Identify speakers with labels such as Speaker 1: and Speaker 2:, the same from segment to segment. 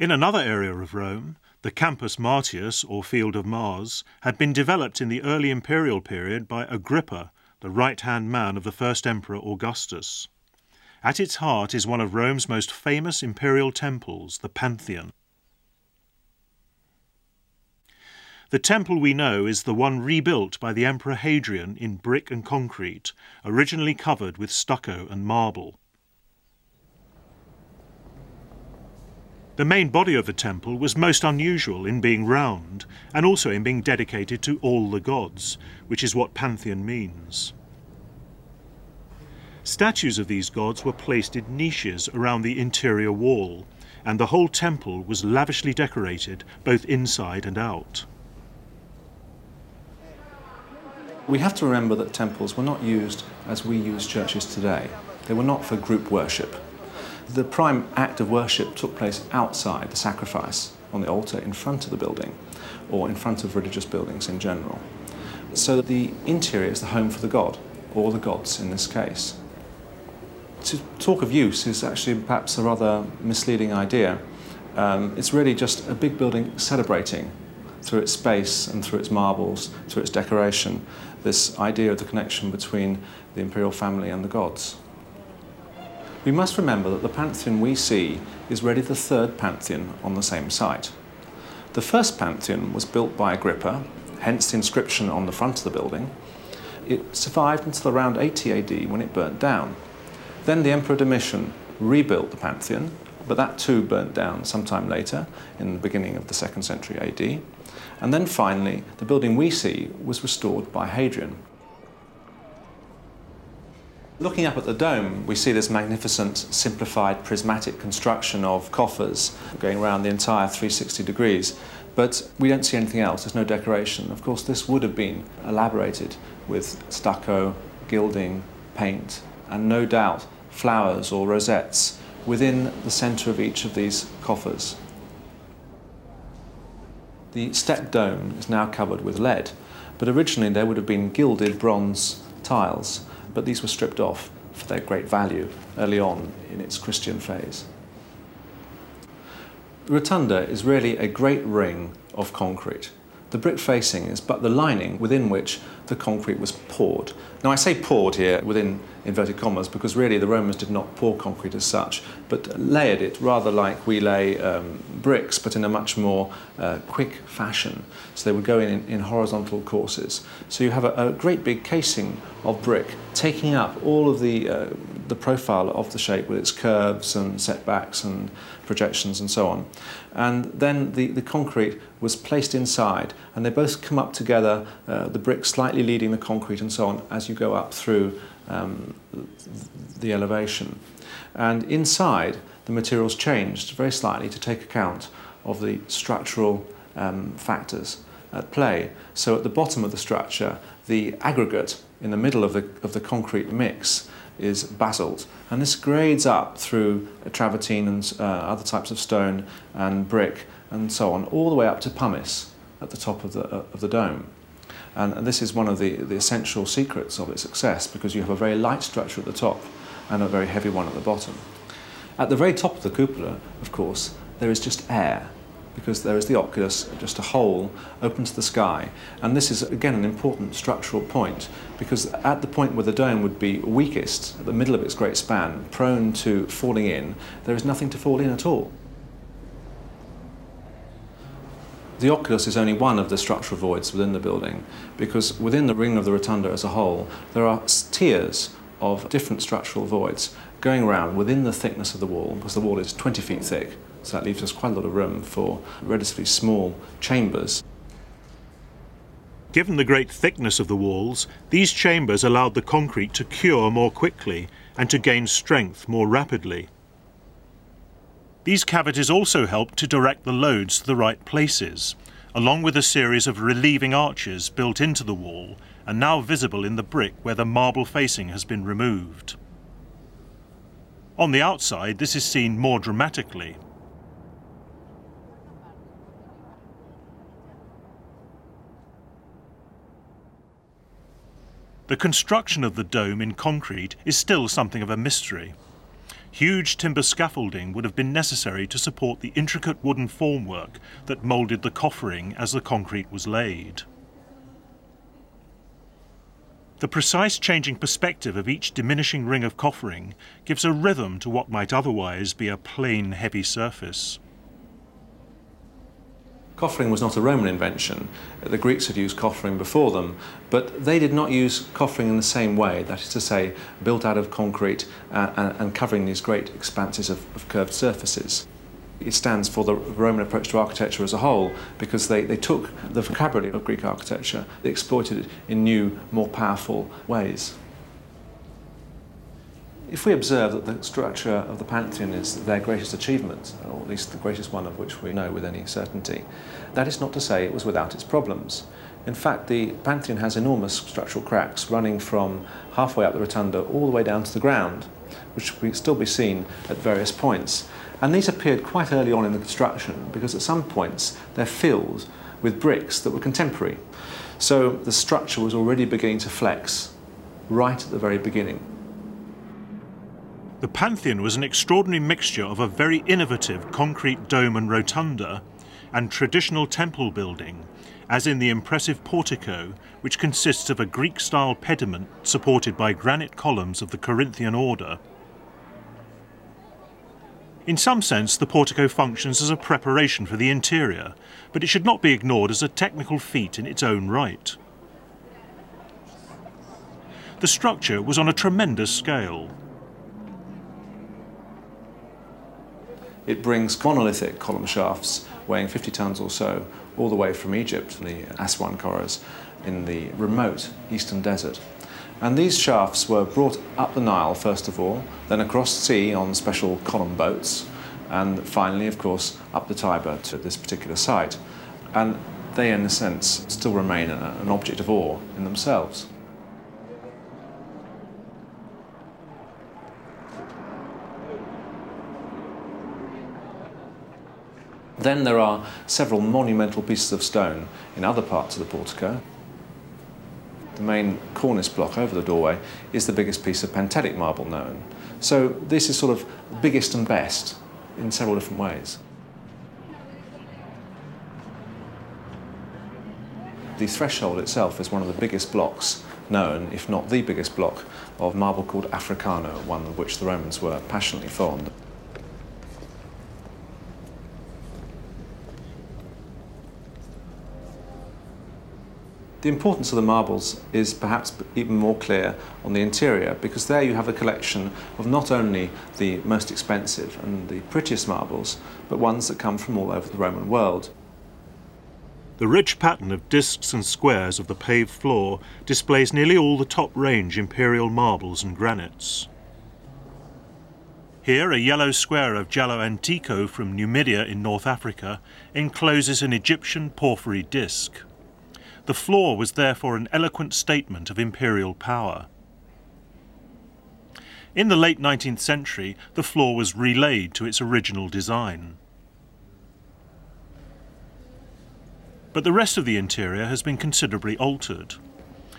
Speaker 1: In another area of Rome, the Campus Martius, or Field of Mars, had been developed in the early imperial period by Agrippa, the right hand man of the first emperor Augustus. At its heart is one of Rome's most famous imperial temples, the Pantheon. The temple we know is the one rebuilt by the Emperor Hadrian in brick and concrete, originally covered with stucco and marble. The main body of the temple was most unusual in being round and also in being dedicated to all the gods, which is what pantheon means. Statues of these gods were placed in niches around the interior wall, and the whole temple was lavishly decorated both inside and out.
Speaker 2: We have to remember that temples were not used as we use churches today. They were not for group worship. The prime act of worship took place outside the sacrifice on the altar in front of the building or in front of religious buildings in general. So the interior is the home for the god, or the gods in this case. To talk of use is actually perhaps a rather misleading idea. Um, it's really just a big building celebrating through its space and through its marbles, through its decoration, this idea of the connection between the imperial family and the gods. We must remember that the pantheon we see is really the third pantheon on the same site. The first pantheon was built by Agrippa, hence the inscription on the front of the building. It survived until around 80 AD when it burnt down. Then the Emperor Domitian rebuilt the pantheon, but that too burnt down sometime later, in the beginning of the second century AD. And then finally, the building we see was restored by Hadrian. Looking up at the dome, we see this magnificent, simplified, prismatic construction of coffers going around the entire 360 degrees. But we don't see anything else, there's no decoration. Of course, this would have been elaborated with stucco, gilding, paint, and no doubt flowers or rosettes within the centre of each of these coffers. The step dome is now covered with lead, but originally there would have been gilded bronze tiles, but these were stripped off for their great value early on in its Christian phase. Rotunda is really a great ring of concrete. The brick facing is but the lining within which the concrete was poured. Now I say poured here within inverted commas because really the Romans did not pour concrete as such, but layered it rather like we lay um, bricks, but in a much more uh, quick fashion. So they would go in, in horizontal courses. So you have a, a, great big casing of brick taking up all of the, uh, the profile of the shape with its curves and setbacks and projections and so on. And then the, the concrete was placed inside and they both come up together, uh, the brick slightly leading the concrete and so on as you go up through um, the elevation. And inside, the materials changed very slightly to take account of the structural um, factors at play. So at the bottom of the structure, the aggregate in the middle of the, of the concrete mix is basalt. And this grades up through travertine and uh, other types of stone and brick and so on, all the way up to pumice at the top of the, uh, of the dome. And, and this is one of the, the essential secrets of its success because you have a very light structure at the top and a very heavy one at the bottom. At the very top of the cupola, of course, there is just air because there is the oculus, just a hole open to the sky. And this is, again, an important structural point because at the point where the dome would be weakest, at the middle of its great span, prone to falling in, there is nothing to fall in at all. The oculus is only one of the structural voids within the building because within the ring of the rotunda as a whole, there are tiers of different structural voids going around within the thickness of the wall because the wall is 20 feet thick. So that leaves us quite a lot of room for relatively small chambers.
Speaker 1: Given the great thickness of the walls, these chambers allowed the concrete to cure more quickly and to gain strength more rapidly. These cavities also help to direct the loads to the right places, along with a series of relieving arches built into the wall and now visible in the brick where the marble facing has been removed. On the outside, this is seen more dramatically. The construction of the dome in concrete is still something of a mystery. huge timber scaffolding would have been necessary to support the intricate wooden formwork that moulded the coffering as the concrete was laid. The precise changing perspective of each diminishing ring of coffering gives a rhythm to what might otherwise be a plain heavy surface.
Speaker 2: Coffering was not a Roman invention. The Greeks had used coffering before them, but they did not use coffering in the same way, that is to say, built out of concrete uh, and, and, covering these great expanses of, of, curved surfaces. It stands for the Roman approach to architecture as a whole because they, they took the vocabulary of Greek architecture, they exploited it in new, more powerful ways. If we observe that the structure of the Pantheon is their greatest achievement, or at least the greatest one of which we know with any certainty, that is not to say it was without its problems. In fact, the Pantheon has enormous structural cracks running from halfway up the rotunda all the way down to the ground, which can still be seen at various points. And these appeared quite early on in the construction because at some points they're filled with bricks that were contemporary. So the structure was already beginning to flex right at the very beginning.
Speaker 1: The Pantheon was an extraordinary mixture of a very innovative concrete dome and rotunda and traditional temple building, as in the impressive portico, which consists of a Greek-style pediment supported by granite columns of the Corinthian order. In some sense, the portico functions as a preparation for the interior, but it should not be ignored as a technical feat in its own right. The structure was on a tremendous scale.
Speaker 2: It brings monolithic column shafts weighing 50 tons or so all the way from Egypt, the Aswan Corridors, in the remote eastern desert. And these shafts were brought up the Nile, first of all, then across sea on special column boats, and finally, of course, up the Tiber to this particular site. And they, in a sense, still remain an object of awe in themselves. Then there are several monumental pieces of stone in other parts of the portico. The main cornice block over the doorway is the biggest piece of Pentelic marble known. So this is sort of biggest and best in several different ways. The threshold itself is one of the biggest blocks known, if not the biggest block, of marble called Africano, one of which the Romans were passionately fond. The importance of the marbles is perhaps even more clear on the interior because there you have a collection of not only the most expensive and the prettiest marbles, but ones that come from all over the Roman world.
Speaker 1: The rich pattern of discs and squares of the paved floor displays nearly all the top range imperial marbles and granites. Here, a yellow square of Giallo Antico from Numidia in North Africa encloses an Egyptian porphyry disc. The floor was therefore an eloquent statement of imperial power. In the late 19th century, the floor was relaid to its original design. But the rest of the interior has been considerably altered.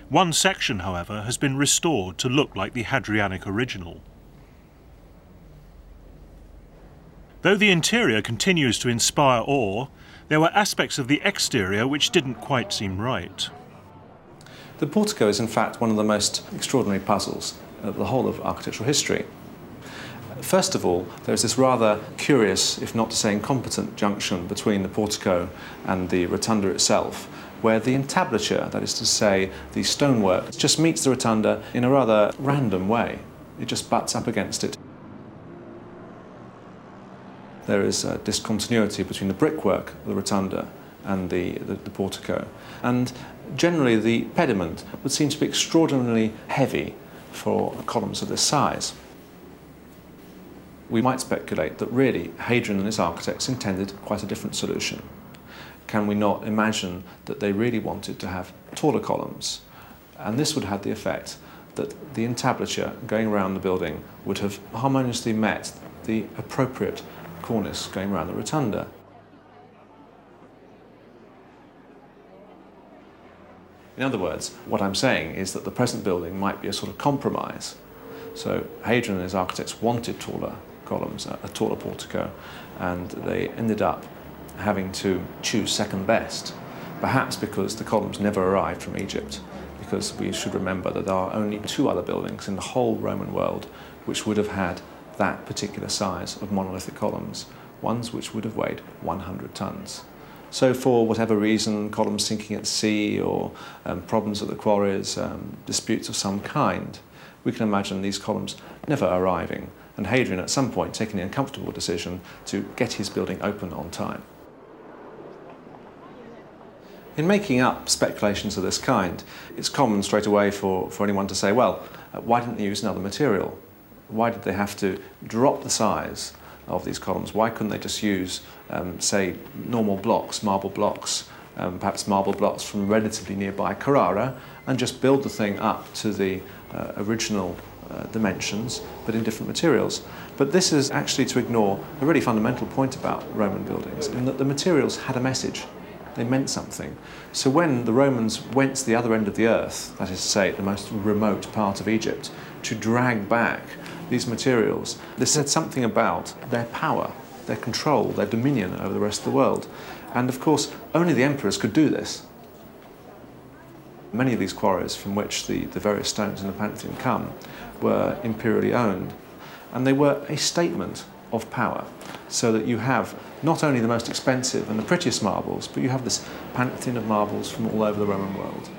Speaker 1: One section, however, has been restored to look like the Hadrianic original. Though the interior continues to inspire awe, there were aspects of the exterior which didn't quite seem right.
Speaker 2: The portico is in fact one of the most extraordinary puzzles of the whole of architectural history. First of all, there's this rather curious, if not to say incompetent, junction between the portico and the rotunda itself, where the entablature, that is to say, the stonework, just meets the rotunda in a rather random way. It just butts up against it there is a discontinuity between the brickwork the rotunda and the, the, the, portico. And generally the pediment would seem to be extraordinarily heavy for columns of this size. We might speculate that really Hadrian and his architects intended quite a different solution. Can we not imagine that they really wanted to have taller columns? And this would have the effect that the entablature going around the building would have harmoniously met the appropriate cornice going around the rotunda. In other words, what I'm saying is that the present building might be a sort of compromise. So Hadrian and his architects wanted taller columns, a, taller portico, and they ended up having to choose second best, perhaps because the columns never arrived from Egypt, because we should remember that there are only two other buildings in the whole Roman world which would have had that particular size of monolithic columns, ones which would have weighed 100 tons. So for whatever reason, columns sinking at sea or um, problems at the quarries, um, disputes of some kind, we can imagine these columns never arriving and Hadrian at some point taking the uncomfortable decision to get his building open on time. In making up speculations of this kind, it's common straight away for, for anyone to say, well, uh, why didn't they use another material? Why did they have to drop the size of these columns? Why couldn't they just use, um, say, normal blocks, marble blocks, um, perhaps marble blocks from relatively nearby Carrara, and just build the thing up to the uh, original uh, dimensions, but in different materials? But this is actually to ignore a really fundamental point about Roman buildings, in that the materials had a message. They meant something. So when the Romans went to the other end of the earth, that is to say, the most remote part of Egypt, to drag back these materials, they said something about their power, their control, their dominion over the rest of the world. And of course, only the emperors could do this. Many of these quarries from which the, the various stones in the Pantheon come were imperially owned, and they were a statement of power, so that you have not only the most expensive and the prettiest marbles, but you have this pantheon of marbles from all over the Roman world.